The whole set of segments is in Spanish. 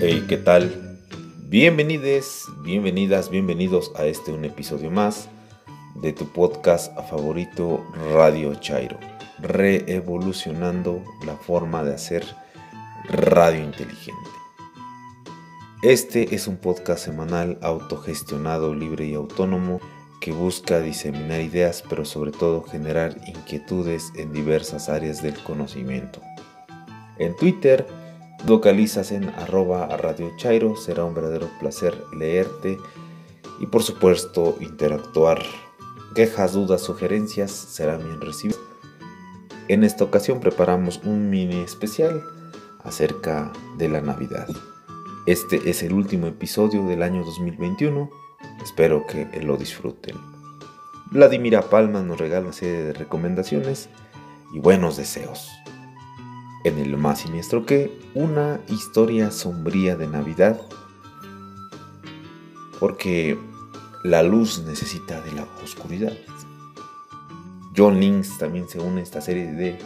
Hey, ¿qué tal? Bienvenides, bienvenidas, bienvenidos a este un episodio más de tu podcast favorito Radio Chairo, reevolucionando la forma de hacer radio inteligente. Este es un podcast semanal autogestionado, libre y autónomo que busca diseminar ideas, pero sobre todo generar inquietudes en diversas áreas del conocimiento. En Twitter, localizas en arroba Radio Chairo, será un verdadero placer leerte y por supuesto interactuar. Quejas, dudas, sugerencias serán bien recibidas. En esta ocasión preparamos un mini especial acerca de la Navidad. Este es el último episodio del año 2021. Espero que lo disfruten. Vladimira Palma nos regala una serie de recomendaciones y buenos deseos en el más siniestro que una historia sombría de Navidad, porque la luz necesita de la oscuridad. John Links también se une a esta serie de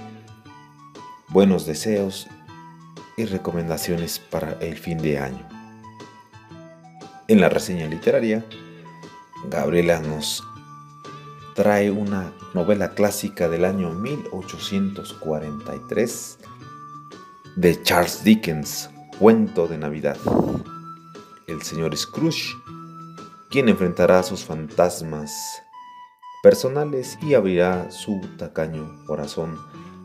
buenos deseos y recomendaciones para el fin de año. En la reseña literaria, Gabriela nos trae una novela clásica del año 1843 de Charles Dickens, Cuento de Navidad. El señor Scrooge, quien enfrentará a sus fantasmas personales y abrirá su tacaño corazón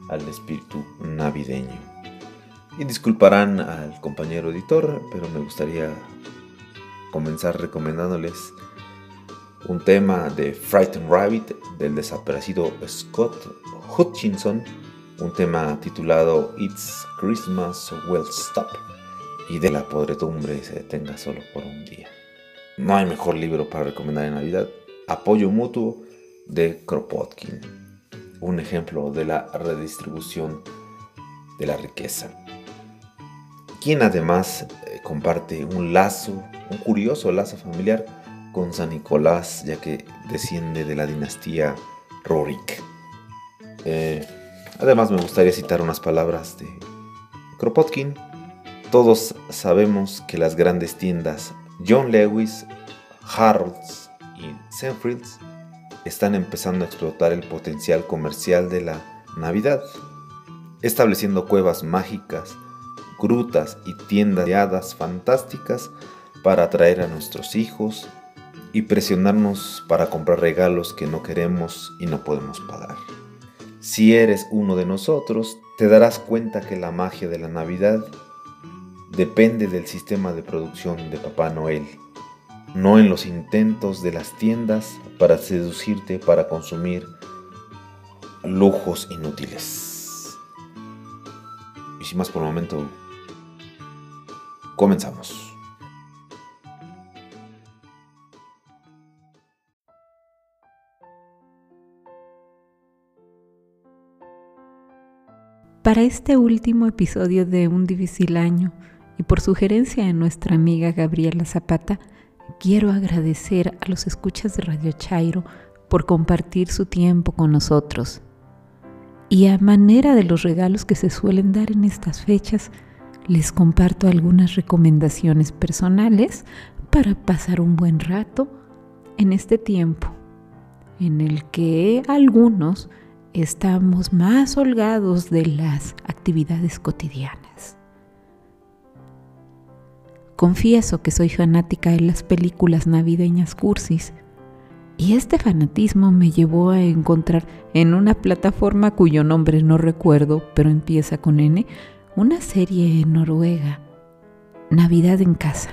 al espíritu navideño. Y disculparán al compañero editor, pero me gustaría comenzar recomendándoles un tema de Frightened Rabbit del desaparecido Scott Hutchinson un tema titulado It's Christmas Will Stop y de la podredumbre se detenga solo por un día. No hay mejor libro para recomendar en Navidad. Apoyo mutuo de Kropotkin, un ejemplo de la redistribución de la riqueza, quien además eh, comparte un lazo, un curioso lazo familiar con San Nicolás, ya que desciende de la dinastía Rorik. Eh, Además me gustaría citar unas palabras de Kropotkin. Todos sabemos que las grandes tiendas John Lewis, Harrods y Senfrieds están empezando a explotar el potencial comercial de la Navidad, estableciendo cuevas mágicas, grutas y tiendas de hadas fantásticas para atraer a nuestros hijos y presionarnos para comprar regalos que no queremos y no podemos pagar. Si eres uno de nosotros, te darás cuenta que la magia de la Navidad depende del sistema de producción de Papá Noel, no en los intentos de las tiendas para seducirte para consumir lujos inútiles. Y sin más por el momento, comenzamos. Para este último episodio de Un difícil año y por sugerencia de nuestra amiga Gabriela Zapata, quiero agradecer a los escuchas de Radio Chairo por compartir su tiempo con nosotros. Y a manera de los regalos que se suelen dar en estas fechas, les comparto algunas recomendaciones personales para pasar un buen rato en este tiempo en el que algunos estamos más holgados de las actividades cotidianas. Confieso que soy fanática de las películas navideñas cursis y este fanatismo me llevó a encontrar en una plataforma cuyo nombre no recuerdo, pero empieza con N, una serie en noruega, Navidad en casa.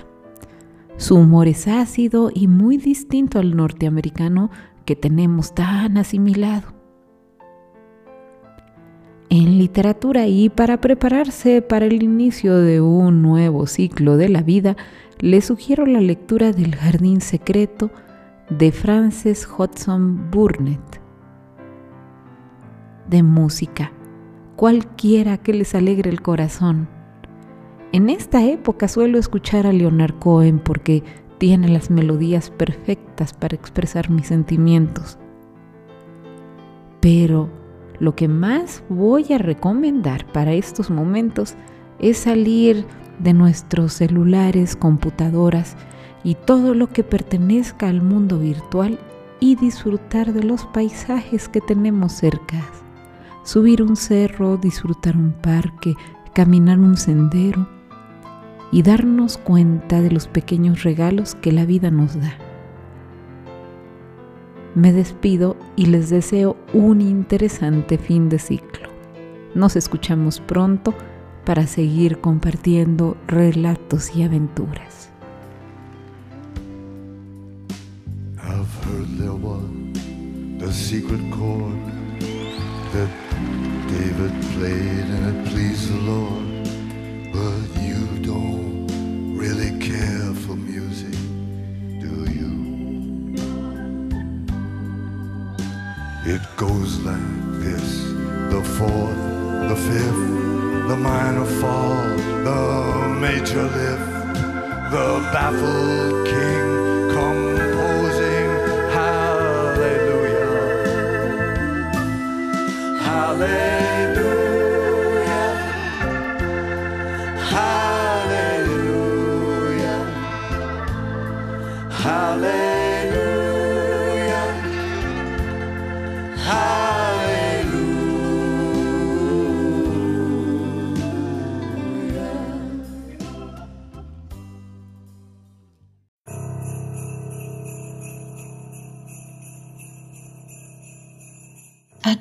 Su humor es ácido y muy distinto al norteamericano que tenemos tan asimilado en literatura y para prepararse para el inicio de un nuevo ciclo de la vida, le sugiero la lectura del Jardín Secreto de Frances Hodgson Burnett. De música, cualquiera que les alegre el corazón. En esta época suelo escuchar a Leonard Cohen porque tiene las melodías perfectas para expresar mis sentimientos. Pero lo que más voy a recomendar para estos momentos es salir de nuestros celulares, computadoras y todo lo que pertenezca al mundo virtual y disfrutar de los paisajes que tenemos cerca. Subir un cerro, disfrutar un parque, caminar un sendero y darnos cuenta de los pequeños regalos que la vida nos da. Me despido y les deseo un interesante fin de ciclo. Nos escuchamos pronto para seguir compartiendo relatos y aventuras. It goes like this the fourth, the fifth, the minor fall, the major lift, the baffled king composing hallelujah. Hallelujah.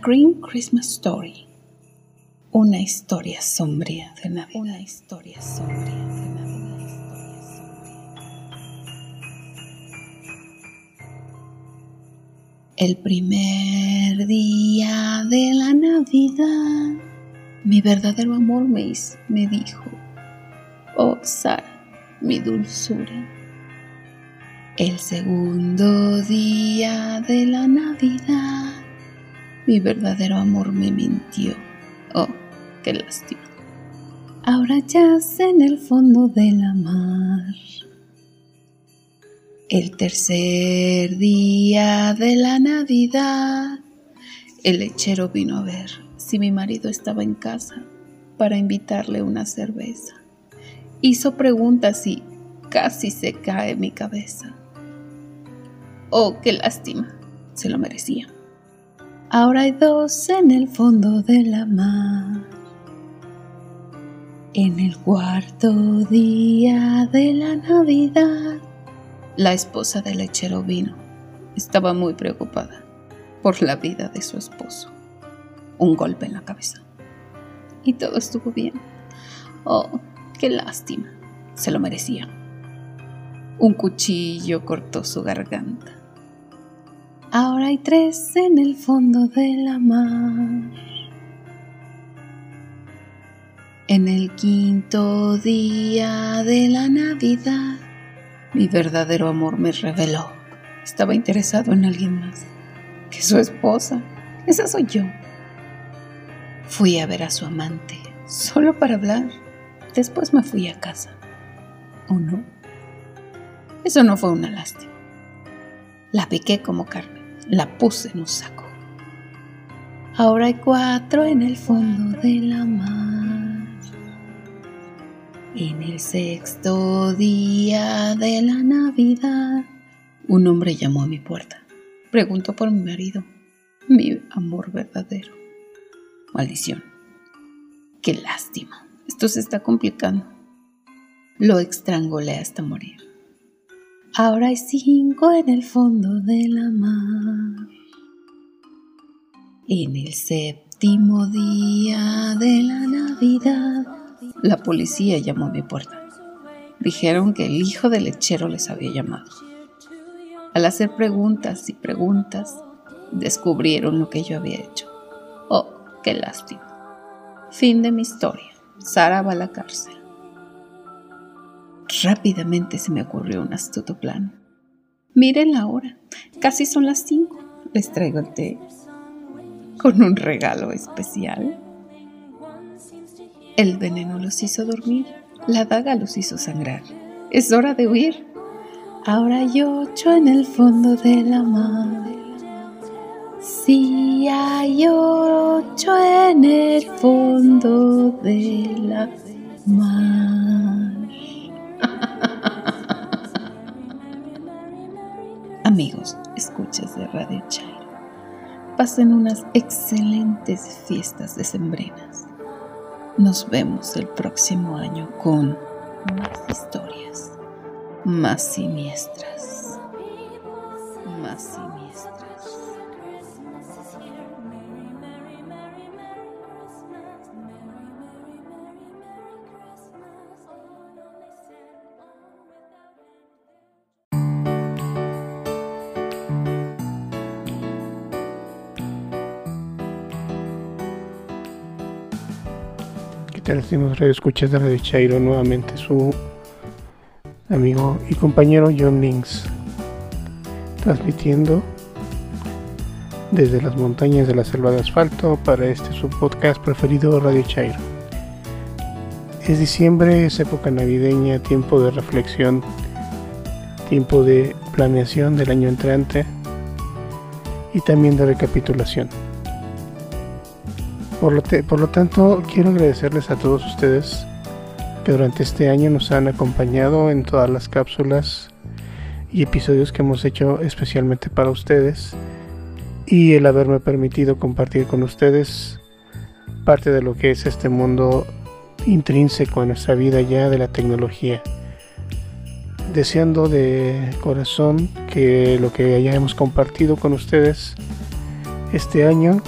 Green Christmas Story. Una historia sombría de Navidad. Una historia sombría de Navidad. Una historia sombría. El primer día de la Navidad, mi verdadero amor me, me dijo, oh Sara, mi dulzura. El segundo día de la Navidad, mi verdadero amor me mintió. Oh, qué lástima. Ahora yace en el fondo de la mar. El tercer día de la Navidad, el lechero vino a ver si mi marido estaba en casa para invitarle una cerveza. Hizo preguntas y casi se cae mi cabeza. Oh, qué lástima. Se lo merecía. Ahora hay dos en el fondo de la mar. En el cuarto día de la Navidad, la esposa del lechero vino. Estaba muy preocupada por la vida de su esposo. Un golpe en la cabeza. Y todo estuvo bien. Oh, qué lástima. Se lo merecía. Un cuchillo cortó su garganta. Ahora hay tres en el fondo de la mar. En el quinto día de la Navidad, mi verdadero amor me reveló. Estaba interesado en alguien más que su esposa. Esa soy yo. Fui a ver a su amante, solo para hablar. Después me fui a casa. ¿O no? Eso no fue una lástima. La piqué como carne, la puse en un saco. Ahora hay cuatro en el fondo de la mar. En el sexto día de la Navidad, un hombre llamó a mi puerta. Preguntó por mi marido, mi amor verdadero. Maldición. Qué lástima. Esto se está complicando. Lo estrangulé hasta morir. Ahora hay cinco en el fondo de la mar. En el séptimo día de la Navidad, la policía llamó a mi puerta. Dijeron que el hijo del lechero les había llamado. Al hacer preguntas y preguntas, descubrieron lo que yo había hecho. Oh, qué lástima. Fin de mi historia. Sara va a la cárcel. Rápidamente se me ocurrió un astuto plan. Miren la hora, casi son las cinco. Les traigo el té con un regalo especial. El veneno los hizo dormir, la daga los hizo sangrar. Es hora de huir. Ahora hay ocho en el fondo de la mar. Sí, hay ocho en el fondo de la mar. Queridos escuchas de Radio Chairo. Pasen unas excelentes fiestas decembrinas. Nos vemos el próximo año con más historias, más siniestras, más siniestras. Tal, Radio Escuchas de Radio Chairo? Nuevamente su amigo y compañero John Links, transmitiendo desde las montañas de la selva de asfalto para este su podcast preferido Radio Chairo. Es diciembre, es época navideña, tiempo de reflexión, tiempo de planeación del año entrante y también de recapitulación. Por lo, tanto, quiero agradecerles a todos ustedes que durante este año nos han acompañado en todas las cápsulas y episodios que hemos hecho especialmente para ustedes y el haberme permitido compartir con ustedes parte de lo que es este mundo intrínseco en nuestra vida ya de la tecnología. Deseando de corazón que lo que hayamos compartido con ustedes este año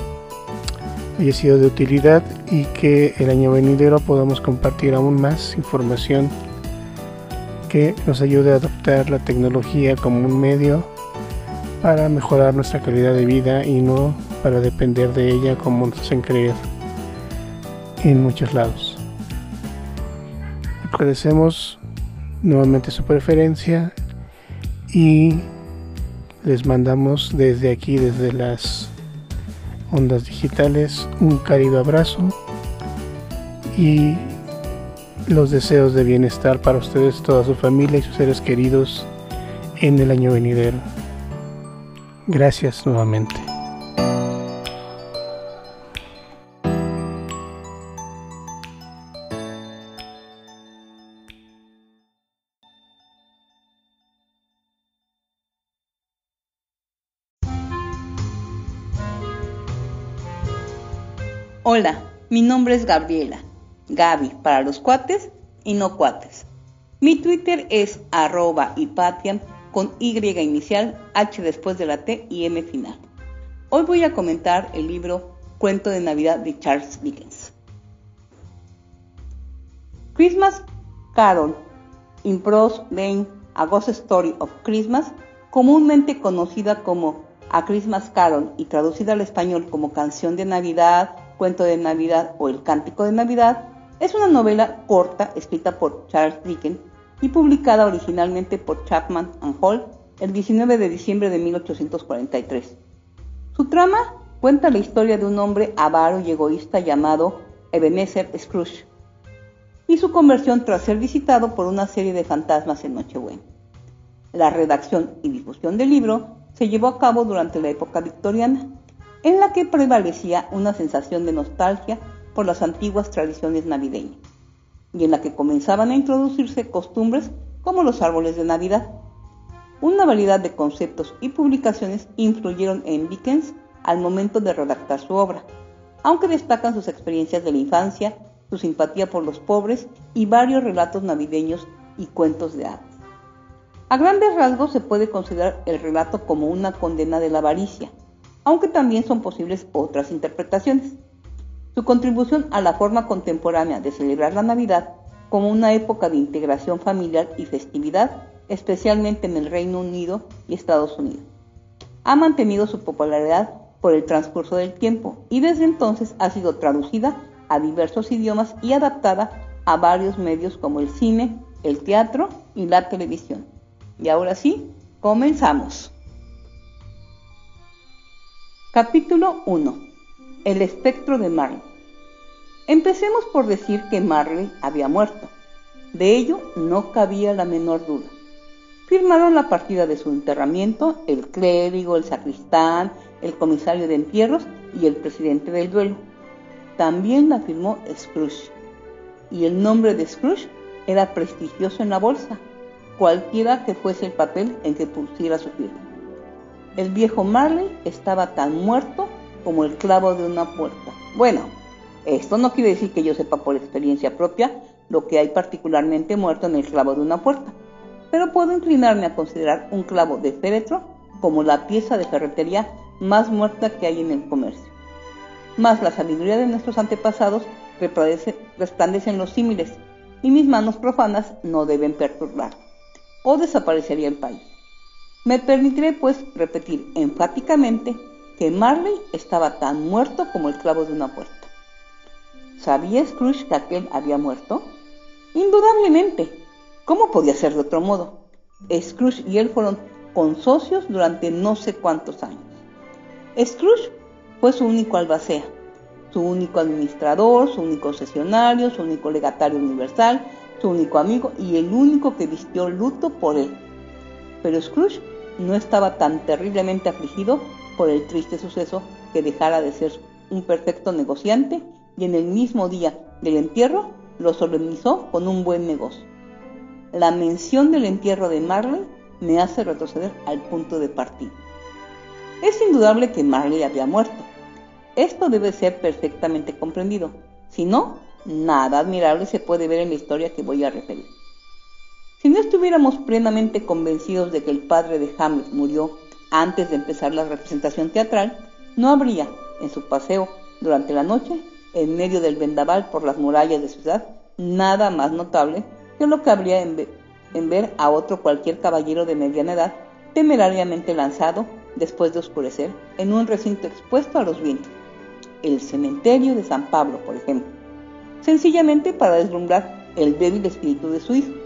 haya sido de utilidad y que el año venidero podamos compartir aún más información que nos ayude a adoptar la tecnología como un medio para mejorar nuestra calidad de vida y no para depender de ella como nos hacen creer en muchos lados. Agradecemos nuevamente su preferencia y les mandamos desde aquí, desde las ondas digitales, un cálido abrazo y los deseos de bienestar para ustedes, toda su familia y sus seres queridos en el año venidero. Gracias nuevamente. Hola, mi nombre es Gabriela, Gaby para los cuates y no cuates. Mi Twitter es arroba con Y inicial, H después de la T y M final. Hoy voy a comentar el libro Cuento de Navidad de Charles Dickens. Christmas Carol, in Prose Lane, A Ghost Story of Christmas, comúnmente conocida como A Christmas Carol y traducida al español como Canción de Navidad, Cuento de Navidad o El Cántico de Navidad es una novela corta escrita por Charles Dickens y publicada originalmente por Chapman and Hall el 19 de diciembre de 1843. Su trama cuenta la historia de un hombre avaro y egoísta llamado Ebenezer Scrooge y su conversión tras ser visitado por una serie de fantasmas en Nochebuena. La redacción y difusión del libro se llevó a cabo durante la época victoriana en la que prevalecía una sensación de nostalgia por las antiguas tradiciones navideñas, y en la que comenzaban a introducirse costumbres como los árboles de Navidad. Una variedad de conceptos y publicaciones influyeron en Dickens al momento de redactar su obra, aunque destacan sus experiencias de la infancia, su simpatía por los pobres y varios relatos navideños y cuentos de hadas. A grandes rasgos se puede considerar el relato como una condena de la avaricia, aunque también son posibles otras interpretaciones. Su contribución a la forma contemporánea de celebrar la Navidad como una época de integración familiar y festividad, especialmente en el Reino Unido y Estados Unidos. Ha mantenido su popularidad por el transcurso del tiempo y desde entonces ha sido traducida a diversos idiomas y adaptada a varios medios como el cine, el teatro y la televisión. Y ahora sí, comenzamos. Capítulo 1. El espectro de Marley. Empecemos por decir que Marley había muerto. De ello no cabía la menor duda. Firmaron la partida de su enterramiento el clérigo, el sacristán, el comisario de entierros y el presidente del duelo. También la firmó Scrooge. Y el nombre de Scrooge era prestigioso en la bolsa, cualquiera que fuese el papel en que pusiera su firma. El viejo Marley estaba tan muerto como el clavo de una puerta. Bueno, esto no quiere decir que yo sepa por experiencia propia lo que hay particularmente muerto en el clavo de una puerta, pero puedo inclinarme a considerar un clavo de féretro como la pieza de ferretería más muerta que hay en el comercio. Más la sabiduría de nuestros antepasados resplandece en los símiles, y mis manos profanas no deben perturbar, o desaparecería el país. Me permitiré, pues, repetir enfáticamente que Marley estaba tan muerto como el clavo de una puerta. ¿Sabía Scrooge que aquel había muerto? Indudablemente. ¿Cómo podía ser de otro modo? Scrooge y él fueron consocios durante no sé cuántos años. Scrooge fue su único albacea, su único administrador, su único sesionario, su único legatario universal, su único amigo y el único que vistió luto por él. Pero Scrooge no estaba tan terriblemente afligido por el triste suceso que dejara de ser un perfecto negociante y en el mismo día del entierro lo solemnizó con un buen negocio. La mención del entierro de Marley me hace retroceder al punto de partida. Es indudable que Marley había muerto. Esto debe ser perfectamente comprendido. Si no, nada admirable se puede ver en la historia que voy a referir. Si no estuviéramos plenamente convencidos de que el padre de Hamlet murió antes de empezar la representación teatral, no habría, en su paseo durante la noche, en medio del vendaval por las murallas de ciudad, nada más notable que lo que habría en, ver a otro cualquier caballero de mediana edad temerariamente lanzado, después de oscurecer, en un recinto expuesto a los vientos, el cementerio de San Pablo, por ejemplo, sencillamente para deslumbrar el débil espíritu de su hijo.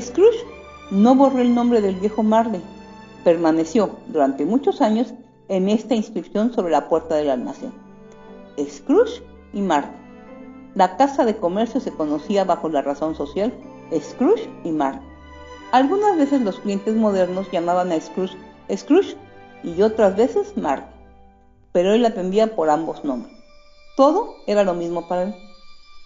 Scrooge no borró el nombre del viejo Marley, permaneció durante muchos años en esta inscripción sobre la puerta del almacén. Scrooge y Marley. La casa de comercio se conocía bajo la razón social Scrooge y Marley. Algunas veces los clientes modernos llamaban a Scrooge Scrooge y otras veces Marley, pero él atendía por ambos nombres. Todo era lo mismo para él.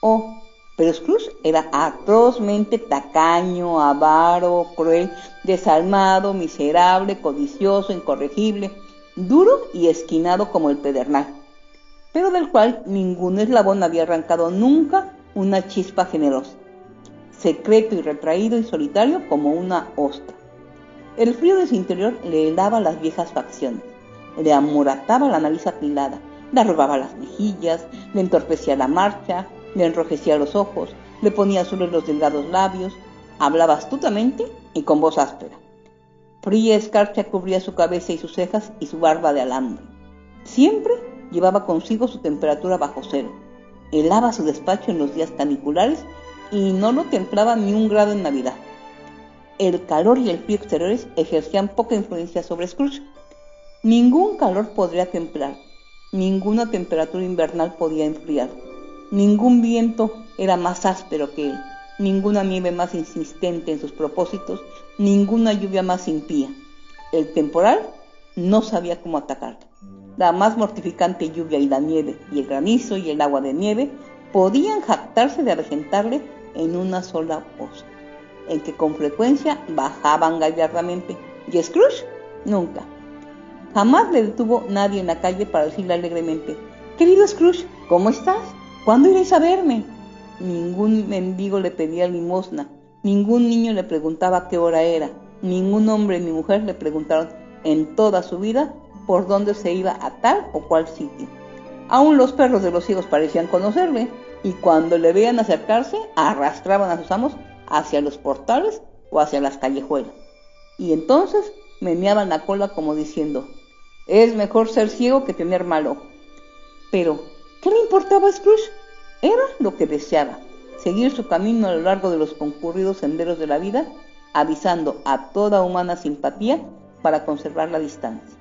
Oh, pero Scrooge era atrozmente tacaño, avaro, cruel, desalmado, miserable, codicioso, incorregible, duro y esquinado como el pedernal pero del cual ningún eslabón había arrancado nunca una chispa generosa, secreto y retraído y solitario como una ostra. El frío de su interior le helaba las viejas facciones, le amorataba la nariz apilada, le arrobaba las mejillas, le entorpecía la marcha, le enrojecía los ojos, le ponía azules los delgados labios, hablaba astutamente y con voz áspera. Fría escarcha cubría su cabeza y sus cejas y su barba de alambre. Siempre llevaba consigo su temperatura bajo cero. Helaba su despacho en los días caniculares y no lo templaba ni un grado en Navidad. El calor y el frío exteriores ejercían poca influencia sobre Scrooge. Ningún calor podría templar, ninguna temperatura invernal podía enfriar, ningún viento era más áspero que él, ninguna nieve más insistente en sus propósitos, ninguna lluvia más impía. El temporal no sabía cómo atacarle la más mortificante lluvia y la nieve, y el granizo y el agua de nieve, podían jactarse de avejentarle en una sola voz, en que con frecuencia bajaban gallardamente, y Scrooge nunca. Jamás le detuvo nadie en la calle para decirle alegremente, querido Scrooge, ¿cómo estás? ¿Cuándo iréis a verme? Ningún mendigo le pedía limosna, ningún niño le preguntaba qué hora era, ningún hombre ni mujer le preguntaron en toda su vida por dónde se iba a tal o cual sitio. Aún los perros de los ciegos parecían conocerle, y cuando le veían acercarse, arrastraban a sus amos hacia los portales o hacia las callejuelas. Y entonces meneaban la cola como diciendo, es mejor ser ciego que tener malo. Pero, ¿qué le importaba a Scrooge? Era lo que deseaba, seguir su camino a lo largo de los concurridos senderos de la vida, avisando a toda humana simpatía para conservar la distancia.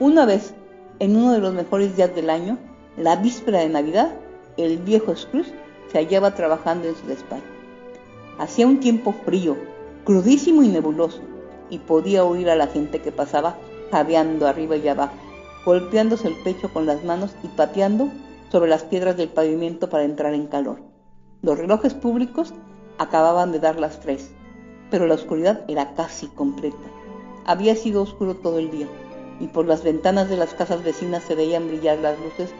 Una vez, en uno de los mejores días del año, la víspera de Navidad, el viejo Scrooge se hallaba trabajando en su despacho. Hacía un tiempo frío, crudísimo y nebuloso, y podía oír a la gente que pasaba jadeando arriba y abajo, golpeándose el pecho con las manos y pateando sobre las piedras del pavimento para entrar en calor. Los relojes públicos acababan de dar las tres, pero la oscuridad era casi completa. Había sido oscuro todo el día y por las ventanas de las casas vecinas se veían brillar las luces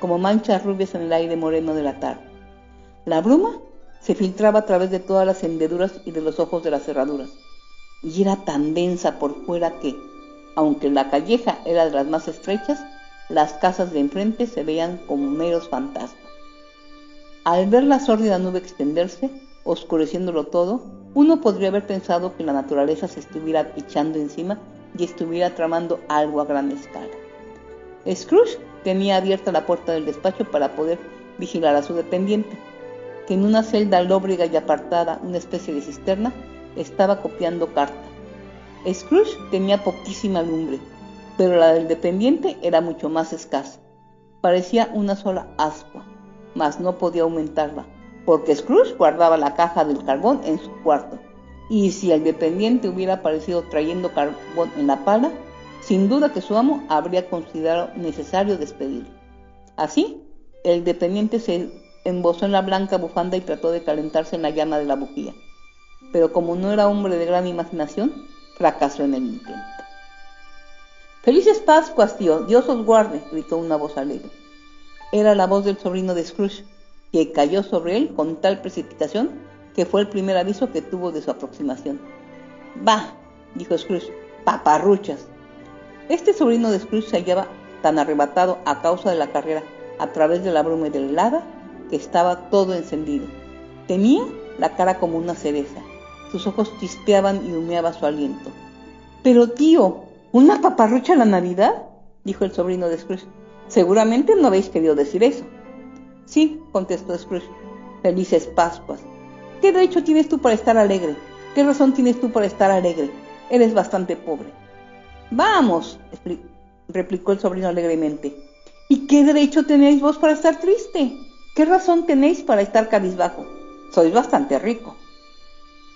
como manchas rubias en el aire moreno de la tarde. La bruma se filtraba a través de todas las hendeduras y de los ojos de las cerraduras, y era tan densa por fuera que, aunque la calleja era de las más estrechas, las casas de enfrente se veían como meros fantasmas. Al ver la sórdida nube extenderse, oscureciéndolo todo, uno podría haber pensado que la naturaleza se estuviera echando encima y estuviera tramando algo a gran escala. Scrooge tenía abierta la puerta del despacho para poder vigilar a su dependiente, que en una celda lóbrega y apartada, una especie de cisterna, estaba copiando carta. Scrooge tenía poquísima lumbre, pero la del dependiente era mucho más escasa. Parecía una sola ascua, mas no podía aumentarla, porque Scrooge guardaba la caja del carbón en su cuarto, y si el dependiente hubiera aparecido trayendo carbón en la pala, sin duda que su amo habría considerado necesario despedirlo. Así, el dependiente se embozó en la blanca bufanda y trató de calentarse en la llama de la bujía. Pero como no era hombre de gran imaginación, fracasó en el intento. Felices Pascuas, tío, Dios os guarde, gritó una voz alegre. Era la voz del sobrino de Scrooge, que cayó sobre él con tal precipitación que fue el primer aviso que tuvo de su aproximación. Bah, dijo Scrooge, paparruchas. Este sobrino de Scrooge se hallaba tan arrebatado a causa de la carrera a través de la bruma y de la helada que estaba todo encendido. Tenía la cara como una cereza. Sus ojos chispeaban y humeaba su aliento. Pero tío, ¿una paparrucha a la Navidad? dijo el sobrino de Scrooge. Seguramente no habéis querido decir eso. Sí, contestó Scrooge. Felices Pascuas. ¿Qué derecho tienes tú para estar alegre? ¿Qué razón tienes tú para estar alegre? Eres bastante pobre. Vamos, replicó el sobrino alegremente. ¿Y qué derecho tenéis vos para estar triste? ¿Qué razón tenéis para estar cabizbajo? Sois bastante rico.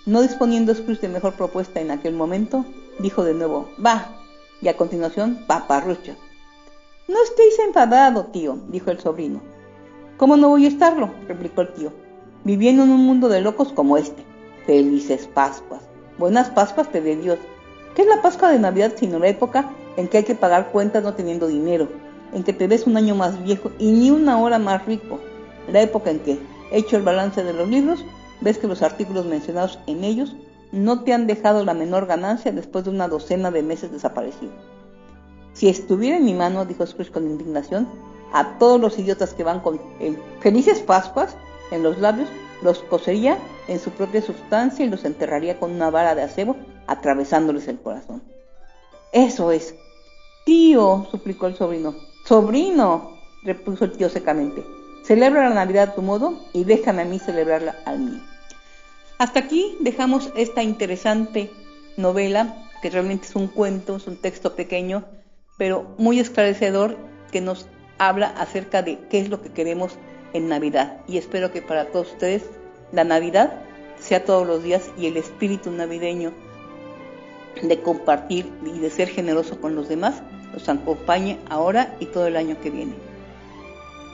No disponiendo Scrooge de mejor propuesta en aquel momento, dijo de nuevo, va, y a continuación, paparrucho. No estéis enfadado, tío, dijo el sobrino. ¿Cómo no voy a estarlo? replicó el tío, viviendo en un mundo de locos como este. Felices Pascuas. Buenas Pascuas te dé Dios. ¿Qué es la Pascua de Navidad sino la época en que hay que pagar cuentas no teniendo dinero? En que te ves un año más viejo y ni una hora más rico. La época en que, hecho el balance de los libros, ves que los artículos mencionados en ellos no te han dejado la menor ganancia después de una docena de meses desaparecido. Si estuviera en mi mano, dijo Scrooge con indignación, a todos los idiotas que van con el felices Pascuas en los labios, los cosería en su propia sustancia y los enterraría con una vara de acebo atravesándoles el corazón. Eso es. Tío, suplicó el sobrino. Sobrino, repuso el tío secamente. Celebra la Navidad a tu modo y déjame a mí celebrarla al mío. Hasta aquí dejamos esta interesante novela, que realmente es un cuento, es un texto pequeño, pero muy esclarecedor, que nos habla acerca de qué es lo que queremos en Navidad. Y espero que para todos ustedes la Navidad sea todos los días y el espíritu navideño de compartir y de ser generoso con los demás los acompañe ahora y todo el año que viene.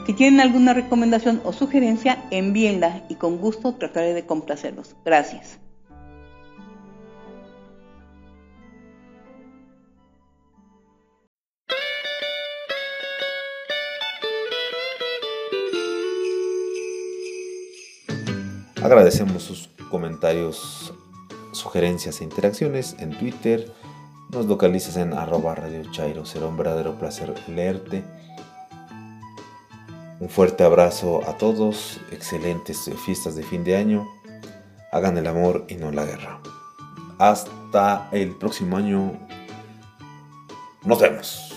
Si tienen alguna recomendación o sugerencia, envíenla y con gusto trataré de complacerlos. Gracias. Agradecemos sus comentarios sugerencias e interacciones en Twitter. Nos localizas en arroba Radio Chairo. Será un verdadero placer leerte. Un fuerte abrazo a todos. Excelentes fiestas de fin de año. Hagan el amor y no la guerra. Hasta el próximo año. Nos vemos.